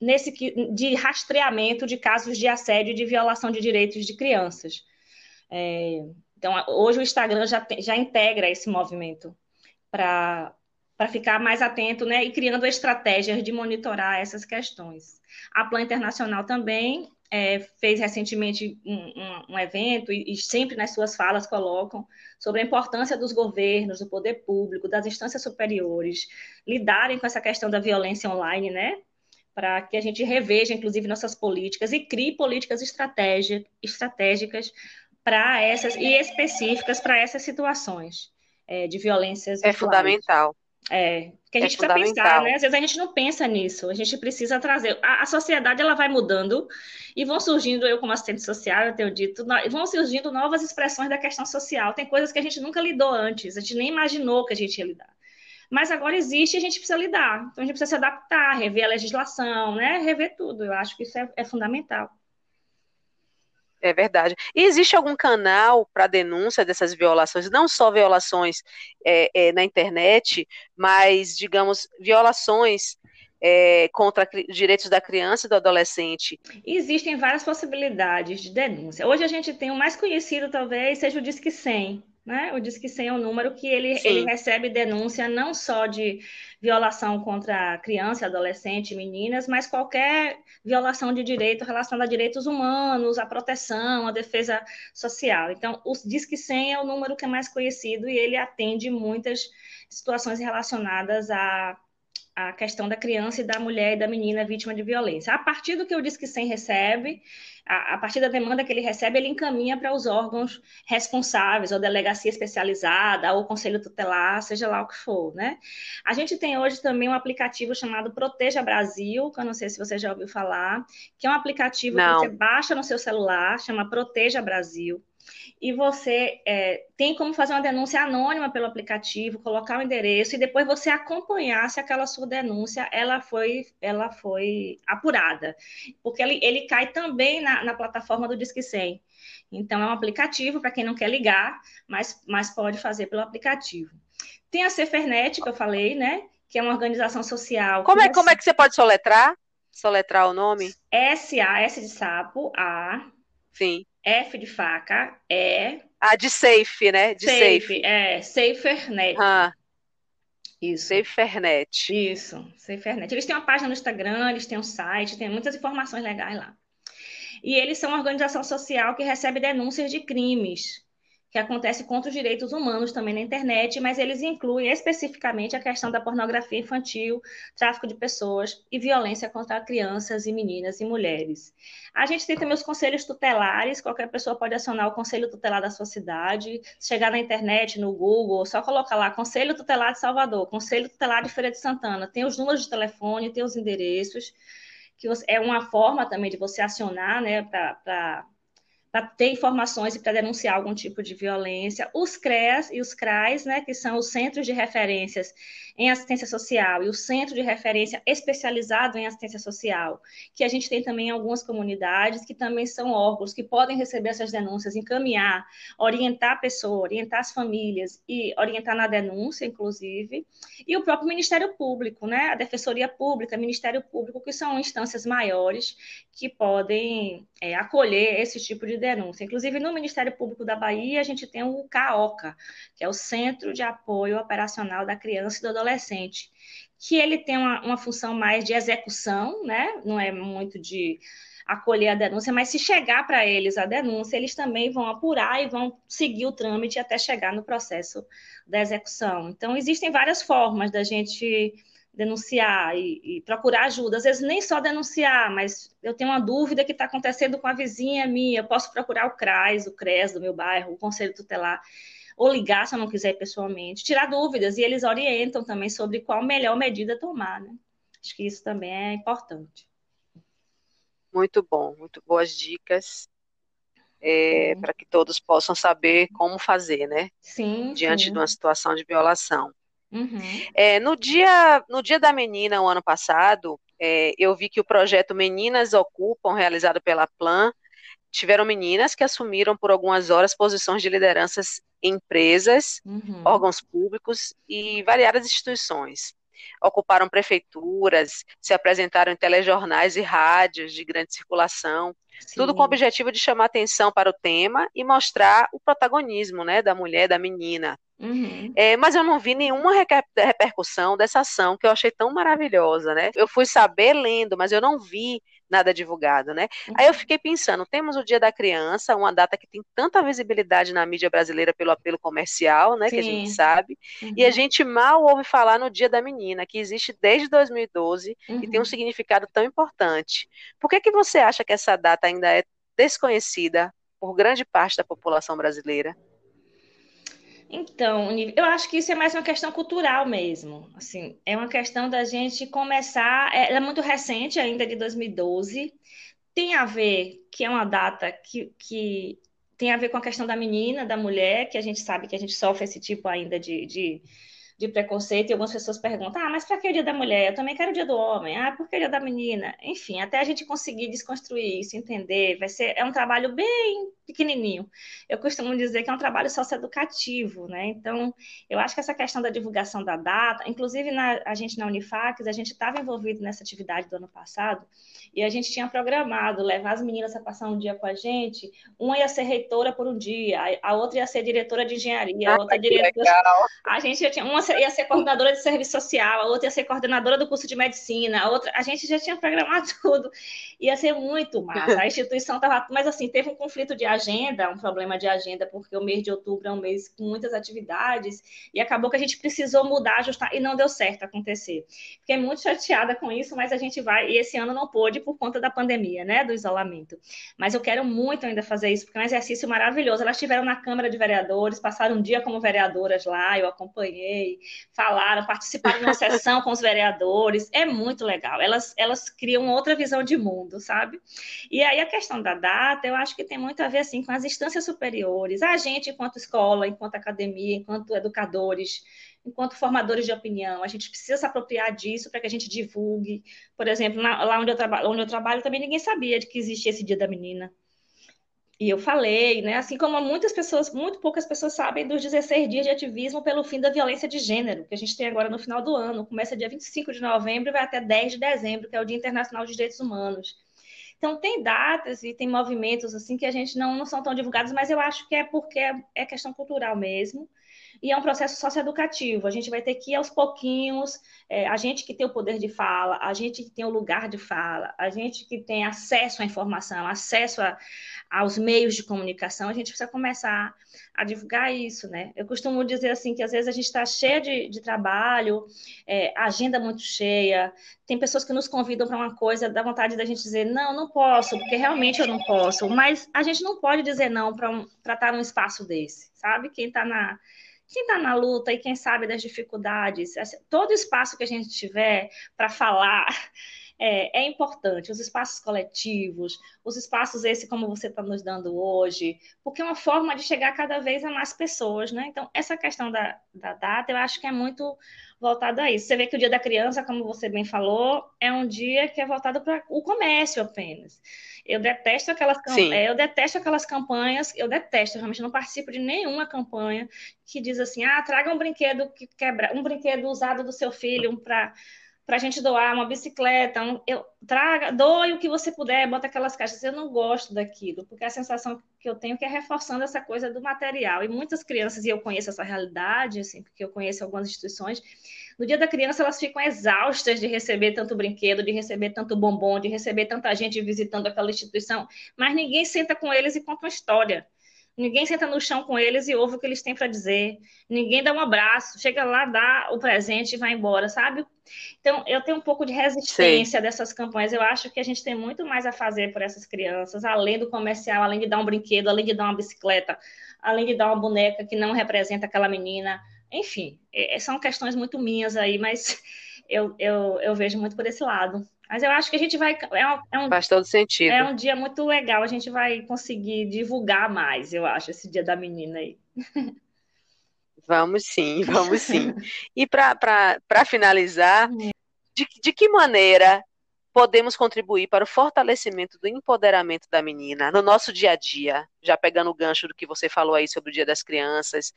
Speaker 2: nesse de rastreamento de casos de assédio e de violação de direitos de crianças. É, então, hoje o Instagram já, já integra esse movimento para para ficar mais atento né, e criando estratégias de monitorar essas questões. A Plan Internacional também é, fez recentemente um, um, um evento e, e, sempre nas suas falas colocam sobre a importância dos governos, do poder público, das instâncias superiores lidarem com essa questão da violência online, né? Para que a gente reveja, inclusive, nossas políticas e crie políticas estratégicas para essas e específicas para essas situações é, de violências.
Speaker 1: É virtuais. fundamental.
Speaker 2: É, que a gente é precisa pensar, né? Às vezes a gente não pensa nisso, a gente precisa trazer. A, a, sociedade ela vai mudando e vão surgindo, eu como assistente social, eu tenho dito, vão surgindo novas expressões da questão social. Tem coisas que a gente nunca lidou antes, a gente nem imaginou que a gente ia lidar. Mas agora existe e a gente precisa lidar. Então a gente precisa se adaptar, rever a legislação, né? Rever tudo. Eu acho que isso é, é fundamental.
Speaker 1: É verdade. E existe algum canal para denúncia dessas violações? Não só violações é, é, na internet, mas, digamos, violações é, contra direitos da criança e do adolescente?
Speaker 2: Existem várias possibilidades de denúncia. Hoje a gente tem o mais conhecido, talvez, seja o Disque 100. Né? O Disque 100 é um número que ele, ele recebe denúncia não só de violação contra criança, adolescente, meninas, mas qualquer violação de direito relacionada a direitos humanos, a proteção, a defesa social. Então, o Disque 100 é o número que é mais conhecido e ele atende muitas situações relacionadas a a questão da criança e da mulher e da menina vítima de violência. A partir do que o Disque 100 recebe, a, a partir da demanda que ele recebe, ele encaminha para os órgãos responsáveis, ou delegacia especializada, ou conselho tutelar, seja lá o que for, né? A gente tem hoje também um aplicativo chamado Proteja Brasil, que eu não sei se você já ouviu falar, que é um aplicativo não. que você baixa no seu celular, chama Proteja Brasil e você é, tem como fazer uma denúncia anônima pelo aplicativo, colocar o endereço e depois você acompanhar se aquela sua denúncia ela foi, ela foi apurada, porque ele, ele cai também na, na plataforma do Disque 100. Então, é um aplicativo para quem não quer ligar, mas, mas pode fazer pelo aplicativo. Tem a Cefernet, que eu falei, né? Que é uma organização social.
Speaker 1: Como é, como é que você pode soletrar? Soletrar o nome?
Speaker 2: S-A, S de sapo, A.
Speaker 1: Sim.
Speaker 2: F de faca, E.
Speaker 1: Ah, de safe, né? De safe.
Speaker 2: safe. É, SaferNet.
Speaker 1: Ah. Isso. SaferNet.
Speaker 2: Isso, SaferNet. Eles têm uma página no Instagram, eles têm um site, tem muitas informações legais lá. E eles são uma organização social que recebe denúncias de crimes que acontece contra os direitos humanos também na internet, mas eles incluem especificamente a questão da pornografia infantil, tráfico de pessoas e violência contra crianças e meninas e mulheres. A gente tem também os conselhos tutelares, qualquer pessoa pode acionar o conselho tutelar da sua cidade, chegar na internet, no Google, só colocar lá Conselho Tutelar de Salvador, Conselho Tutelar de Feira de Santana, tem os números de telefone, tem os endereços, que é uma forma também de você acionar, né, para para ter informações e para denunciar algum tipo de violência. Os CREAS e os CRAs, né, que são os Centros de Referências em Assistência Social e o Centro de Referência Especializado em Assistência Social, que a gente tem também em algumas comunidades, que também são órgãos que podem receber essas denúncias, encaminhar, orientar a pessoa, orientar as famílias e orientar na denúncia, inclusive. E o próprio Ministério Público, né, a Defensoria Pública, Ministério Público, que são instâncias maiores que podem é, acolher esse tipo de denúncia. Inclusive, no Ministério Público da Bahia, a gente tem o CAOCA, que é o Centro de Apoio Operacional da Criança e do Adolescente, que ele tem uma, uma função mais de execução, né? não é muito de acolher a denúncia, mas se chegar para eles a denúncia, eles também vão apurar e vão seguir o trâmite até chegar no processo da execução. Então, existem várias formas da gente denunciar e, e, procurar ajuda. Às vezes nem só denunciar, mas eu tenho uma dúvida que está acontecendo com a vizinha minha, eu posso procurar o CRAS, o CRES do meu bairro, o Conselho Tutelar, ou ligar se eu não quiser ir pessoalmente, tirar dúvidas, e eles orientam também sobre qual melhor medida tomar, né? Acho que isso também é importante.
Speaker 1: Muito bom, muito boas dicas. É, para que todos possam saber como fazer, né?
Speaker 2: Sim.
Speaker 1: Diante
Speaker 2: sim.
Speaker 1: de uma situação de violação.
Speaker 2: Uhum.
Speaker 1: É, no, dia, no dia da menina, o ano passado, é, eu vi que o projeto Meninas Ocupam, realizado pela Plan, tiveram meninas que assumiram por algumas horas posições de lideranças em empresas,
Speaker 2: uhum.
Speaker 1: órgãos públicos e variadas instituições. Ocuparam prefeituras, se apresentaram em telejornais e rádios de grande circulação, Sim. tudo com o objetivo de chamar atenção para o tema e mostrar o protagonismo né, da mulher, da menina.
Speaker 2: Uhum.
Speaker 1: É, mas eu não vi nenhuma repercussão dessa ação que eu achei tão maravilhosa, né? Eu fui saber lendo, mas eu não vi nada divulgado, né? Uhum. Aí eu fiquei pensando, temos o Dia da Criança, uma data que tem tanta visibilidade na mídia brasileira pelo apelo comercial, né, Sim. que a gente sabe, uhum. e a uhum. gente mal ouve falar no Dia da Menina, que existe desde 2012 uhum. e tem um uhum. significado tão importante. Por que que você acha que essa data ainda é desconhecida por grande parte da população brasileira?
Speaker 2: Então, eu acho que isso é mais uma questão cultural mesmo. Assim, é uma questão da gente começar. É, ela é muito recente, ainda de 2012. Tem a ver que é uma data que, que tem a ver com a questão da menina, da mulher, que a gente sabe que a gente sofre esse tipo ainda de, de de preconceito, e algumas pessoas perguntam: ah, mas para que o dia da mulher? Eu também quero o dia do homem. Ah, por que o dia da menina? Enfim, até a gente conseguir desconstruir isso, entender, vai ser é um trabalho bem pequenininho. Eu costumo dizer que é um trabalho socioeducativo, né? Então, eu acho que essa questão da divulgação da data, inclusive na, a gente na Unifax, a gente estava envolvido nessa atividade do ano passado, e a gente tinha programado levar as meninas a passar um dia com a gente. Uma ia ser reitora por um dia, a outra ia ser diretora de engenharia, a ah, outra diretora. [laughs] A gente já tinha uma ia ser coordenadora de serviço social, a outra ia ser coordenadora do curso de medicina, a outra, a gente já tinha programado [laughs] tudo. Ia ser muito massa. A [laughs] instituição estava, mas assim, teve um conflito de agenda, um problema de agenda, porque o mês de outubro é um mês com muitas atividades e acabou que a gente precisou mudar, ajustar e não deu certo acontecer. Fiquei muito chateada com isso, mas a gente vai e esse ano não pôde por conta da pandemia, né, do isolamento. Mas eu quero muito ainda fazer isso porque é um exercício maravilhoso. Elas estiveram na Câmara de Vereadores, passaram um dia como vereadoras lá, eu acompanhei falaram, participaram de uma sessão com os vereadores. É muito legal. Elas, elas criam outra visão de mundo, sabe? E aí a questão da data, eu acho que tem muito a ver assim com as instâncias superiores, a gente enquanto escola, enquanto academia, enquanto educadores, enquanto formadores de opinião, a gente precisa se apropriar disso para que a gente divulgue. Por exemplo, na, lá onde eu, onde eu trabalho também ninguém sabia de que existia esse Dia da Menina. E eu falei, né? Assim como muitas pessoas, muito poucas pessoas sabem dos 16 dias de ativismo pelo fim da violência de gênero, que a gente tem agora no final do ano. Começa dia 25 de novembro e vai até 10 de dezembro, que é o Dia Internacional dos Direitos Humanos. Então, tem datas e tem movimentos assim que a gente não, não são tão divulgados, mas eu acho que é porque é, é questão cultural mesmo e é um processo socioeducativo. A gente vai ter que ir aos pouquinhos, é, a gente que tem o poder de fala, a gente que tem o lugar de fala, a gente que tem acesso à informação, acesso a, aos meios de comunicação, a gente precisa começar a divulgar isso, né? Eu costumo dizer assim que às vezes a gente está cheia de, de trabalho, é, agenda muito cheia, tem pessoas que nos convidam para uma coisa, dá vontade da gente dizer, não, não posso, porque realmente eu não posso, mas a gente não pode dizer não para um, estar num espaço desse, sabe? Quem está na quem está na luta e quem sabe das dificuldades, todo espaço que a gente tiver para falar é, é, importante. Os espaços coletivos, os espaços esse como você está nos dando hoje, porque é uma forma de chegar cada vez a mais pessoas, né? Então, essa questão da, da data, eu acho que é muito voltado a isso. Você vê que o Dia da Criança, como você bem falou, é um dia que é voltado para o comércio apenas. Eu detesto aquelas é, eu detesto aquelas campanhas, eu detesto, realmente não participo de nenhuma campanha que diz assim: "Ah, traga um brinquedo que quebra, um brinquedo usado do seu filho um para a gente doar uma bicicleta, um, eu traga, doe o que você puder, bota aquelas caixas. Eu não gosto daquilo, porque a sensação que eu tenho é que é reforçando essa coisa do material. E muitas crianças, e eu conheço essa realidade, assim, porque eu conheço algumas instituições, no dia da criança elas ficam exaustas de receber tanto brinquedo, de receber tanto bombom, de receber tanta gente visitando aquela instituição, mas ninguém senta com eles e conta uma história. Ninguém senta no chão com eles e ouve o que eles têm para dizer. Ninguém dá um abraço, chega lá, dá o presente e vai embora, sabe? Então, eu tenho um pouco de resistência Sim. dessas campanhas. Eu acho que a gente tem muito mais a fazer por essas crianças, além do comercial, além de dar um brinquedo, além de dar uma bicicleta, além de dar uma boneca que não representa aquela menina. Enfim, é, são questões muito minhas aí, mas [laughs] eu, eu, eu vejo muito por esse lado. Mas eu acho que a gente vai. É um, é um,
Speaker 1: Faz todo sentido.
Speaker 2: É um dia muito legal. A gente vai conseguir divulgar mais, eu acho, esse dia da menina aí. [laughs]
Speaker 1: Vamos sim, vamos sim. E para finalizar, de, de que maneira podemos contribuir para o fortalecimento do empoderamento da menina no nosso dia a dia? Já pegando o gancho do que você falou aí sobre o Dia das Crianças.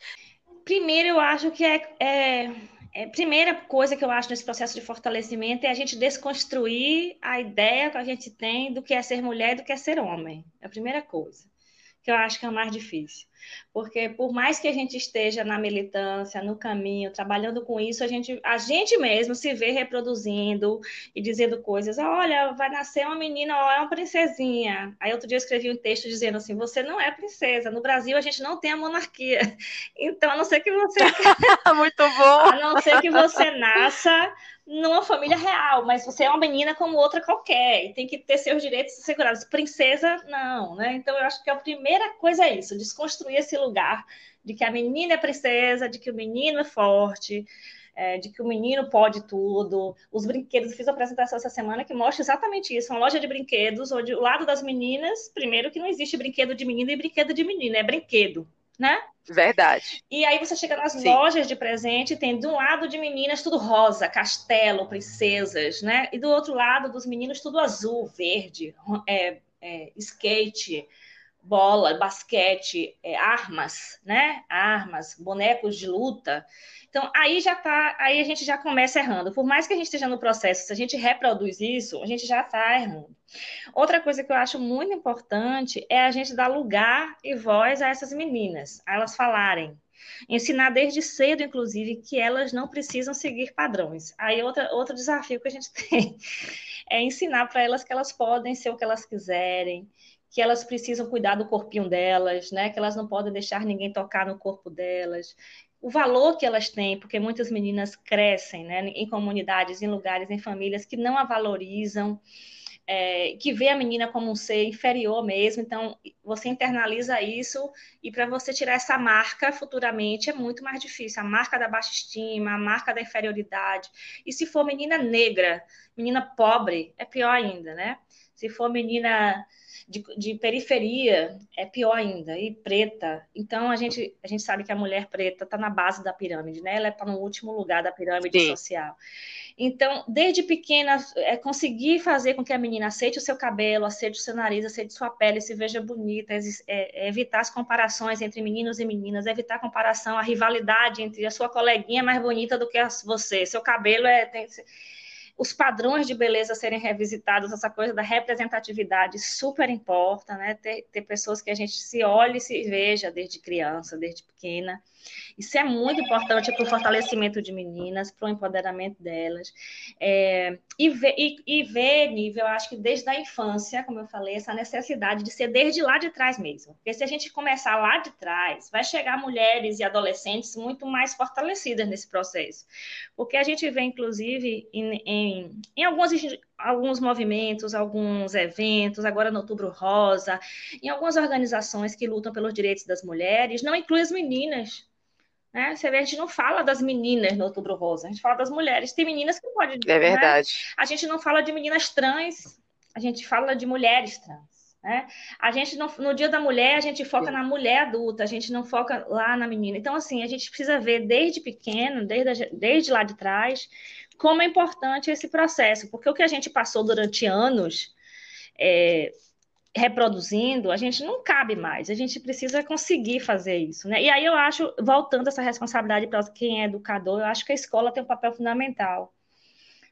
Speaker 2: Primeiro, eu acho que é, é é, primeira coisa que eu acho nesse processo de fortalecimento é a gente desconstruir a ideia que a gente tem do que é ser mulher e do que é ser homem. É a primeira coisa, que eu acho que é o mais difícil. Porque por mais que a gente esteja na militância, no caminho, trabalhando com isso, a gente, a gente mesmo se vê reproduzindo e dizendo coisas. Olha, vai nascer uma menina, ó, é uma princesinha. Aí outro dia eu escrevi um texto dizendo assim: você não é princesa. No Brasil a gente não tem a monarquia. [laughs] Então, a não ser que você. [laughs]
Speaker 1: Muito bom!
Speaker 2: A não ser que você nasça numa família real, mas você é uma menina como outra qualquer e tem que ter seus direitos assegurados. Princesa, não, né? Então eu acho que a primeira coisa é isso, desconstruir esse lugar de que a menina é princesa, de que o menino é forte, é, de que o menino pode tudo. Os brinquedos, fiz uma apresentação essa semana que mostra exatamente isso, uma loja de brinquedos, onde o lado das meninas, primeiro que não existe brinquedo de menina e brinquedo de menina, é brinquedo né?
Speaker 1: Verdade.
Speaker 2: E aí você chega nas Sim. lojas de presente, tem de um lado de meninas tudo rosa, castelo, princesas, né? E do outro lado dos meninos tudo azul, verde, é, é, skate, bola, basquete, é, armas, né? Armas, bonecos de luta. Então, aí já tá, aí a gente já começa errando. Por mais que a gente esteja no processo, se a gente reproduz isso, a gente já está errando. Outra coisa que eu acho muito importante é a gente dar lugar e voz a essas meninas, a elas falarem. Ensinar desde cedo, inclusive, que elas não precisam seguir padrões. Aí outra, outro desafio que a gente [laughs] tem é ensinar para elas que elas podem ser o que elas quiserem, que elas precisam cuidar do corpinho delas, né? Que elas não podem deixar ninguém tocar no corpo delas, o valor que elas têm, porque muitas meninas crescem né, em comunidades, em lugares, em famílias que não a valorizam, é, que vê a menina como um ser inferior mesmo, então você internaliza isso e para você tirar essa marca futuramente é muito mais difícil. A marca da baixa estima, a marca da inferioridade. E se for menina negra, menina pobre, é pior ainda, né? Se for menina de, de, periferia é pior ainda, e preta. Então a gente, a gente sabe que a mulher preta está na base da pirâmide, né? Ela está no último lugar da pirâmide Sim. social. Então, desde pequena, é conseguir fazer com que a menina aceite o seu cabelo, aceite o seu nariz, aceite sua pele, se veja bonita, é, é, evitar as comparações entre meninos e meninas, evitar a comparação, a rivalidade entre a sua coleguinha mais bonita do que a você, seu cabelo é. Tem, os padrões de beleza serem revisitados, essa coisa da representatividade super importa, né? Ter, ter pessoas que a gente se olhe e se veja desde criança, desde pequena. Isso é muito importante para o fortalecimento de meninas, para o empoderamento delas. É, e, ver, e, e ver, nível, eu acho que desde a infância, como eu falei, essa necessidade de ser desde lá de trás mesmo. Porque se a gente começar lá de trás, vai chegar mulheres e adolescentes muito mais fortalecidas nesse processo. Porque a gente vê, inclusive, em, em, em algumas alguns movimentos, alguns eventos, agora no Outubro Rosa, em algumas organizações que lutam pelos direitos das mulheres, não inclui as meninas. Né? Você vê, a gente não fala das meninas no Outubro Rosa, a gente fala das mulheres. Tem meninas que podem.
Speaker 1: É verdade.
Speaker 2: Né? A gente não fala de meninas trans, a gente fala de mulheres trans. Né? A gente não, no Dia da Mulher a gente foca Sim. na mulher adulta, a gente não foca lá na menina. Então assim a gente precisa ver desde pequeno, desde, desde lá de trás, como é importante esse processo, porque o que a gente passou durante anos é, reproduzindo, a gente não cabe mais, a gente precisa conseguir fazer isso, né? E aí eu acho, voltando essa responsabilidade para quem é educador, eu acho que a escola tem um papel fundamental.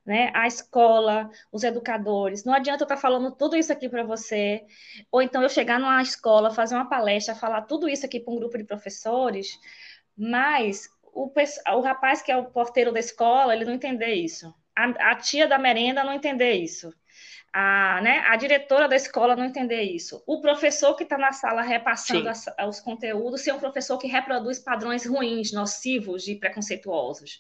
Speaker 2: Né? A escola, os educadores. Não adianta eu estar falando tudo isso aqui para você, ou então eu chegar numa escola, fazer uma palestra, falar tudo isso aqui para um grupo de professores, mas o, o rapaz que é o porteiro da escola, ele não entender isso. A, a tia da merenda não entender isso a, né, a diretora da escola não entender isso, o professor que está na sala repassando as, os conteúdos ser um professor que reproduz padrões ruins, nocivos e preconceituosos.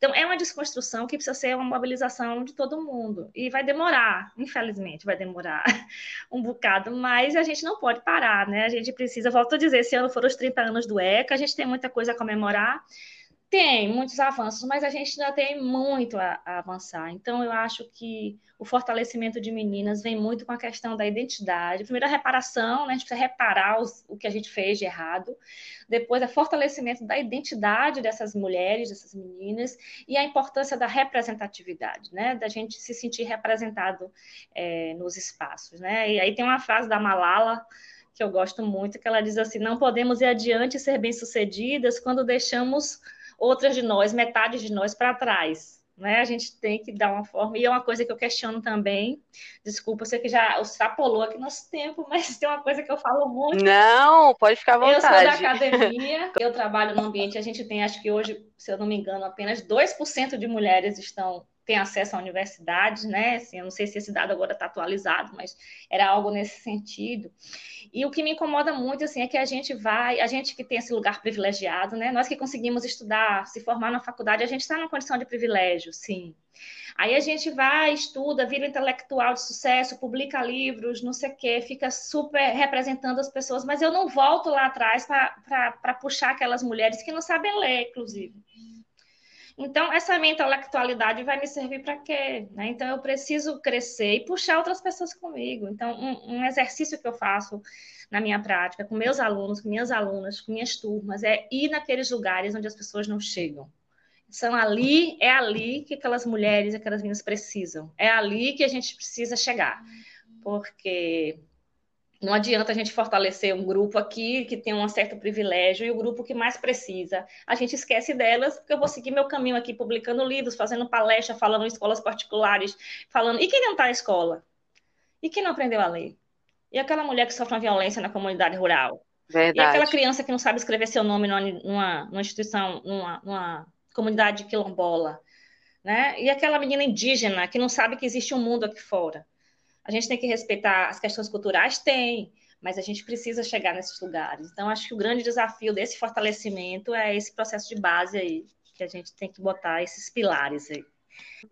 Speaker 2: Então, é uma desconstrução que precisa ser uma mobilização de todo mundo. E vai demorar, infelizmente, vai demorar [laughs] um bocado, mas a gente não pode parar, né? A gente precisa, volto a dizer, esse ano foram os 30 anos do ECA, a gente tem muita coisa a comemorar, tem muitos avanços, mas a gente ainda tem muito a, a, avançar. Então, eu acho que o fortalecimento de meninas vem muito com a questão da identidade. Primeiro, a reparação, né? a gente precisa reparar os, o que a gente fez de errado. Depois, o fortalecimento da identidade dessas mulheres, dessas meninas, e a importância da representatividade, né? da gente se sentir representado é, nos espaços. Né? E aí tem uma frase da Malala que eu gosto muito, que ela diz assim: não podemos ir adiante e ser bem-sucedidas quando deixamos outras de nós, metade de nós para trás. Né? A gente tem que dar uma forma, e é uma coisa que eu questiono também. Desculpa, você que já extrapolou aqui nosso tempo, [laughs] mas tem uma coisa que eu falo muito.
Speaker 1: Não, pode ficar à vontade.
Speaker 2: Eu sou da academia, [laughs] eu trabalho no ambiente, a gente tem, acho que hoje, se eu não me engano, apenas 2% de mulheres estão tem acesso à universidade, né? Assim, eu não sei se esse dado agora está atualizado, mas era algo nesse sentido. E o que me incomoda muito, assim, é que a gente vai, a gente que tem esse lugar privilegiado, né? Nós que conseguimos estudar, se formar na faculdade, a gente está numa condição de privilégio, sim. Aí a gente vai, estuda, vira intelectual de sucesso, publica livros, não sei o quê, fica super representando as pessoas, mas eu não volto lá atrás para puxar aquelas mulheres que não sabem ler, inclusive. Então, essa minha intelectualidade vai me servir para quê? Né? Então, eu preciso crescer e puxar outras pessoas comigo. Então, um, um, exercício que eu faço na minha prática, com meus alunos, com minhas alunas, com minhas turmas, é ir naqueles lugares onde as pessoas não chegam. São ali, é ali que aquelas mulheres, aquelas meninas precisam. É ali que a gente precisa chegar. Porque não adianta a gente fortalecer um grupo aqui que tem um certo privilégio e o grupo que mais precisa. A gente esquece delas, porque eu vou seguir meu caminho aqui publicando livros, fazendo palestra, falando em escolas particulares, falando. E quem não está na escola? E quem não aprendeu a ler? E aquela mulher que sofre uma violência na comunidade rural?
Speaker 1: Verdade.
Speaker 2: E aquela criança que não sabe escrever seu nome numa, numa, instituição, numa, numa comunidade quilombola? Né? E aquela menina indígena que não sabe que existe um mundo aqui fora? A gente tem que respeitar as questões culturais? Tem, mas a gente precisa chegar nesses lugares. Então, acho que o grande desafio desse fortalecimento é esse processo de base aí, que a gente tem que botar esses pilares aí.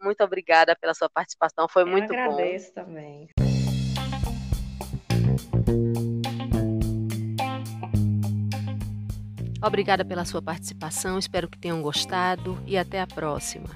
Speaker 1: Muito obrigada pela sua participação, foi
Speaker 2: Eu
Speaker 1: muito
Speaker 2: bom.
Speaker 1: agradeço
Speaker 2: também.
Speaker 1: Obrigada pela sua participação, espero que tenham gostado e até a próxima.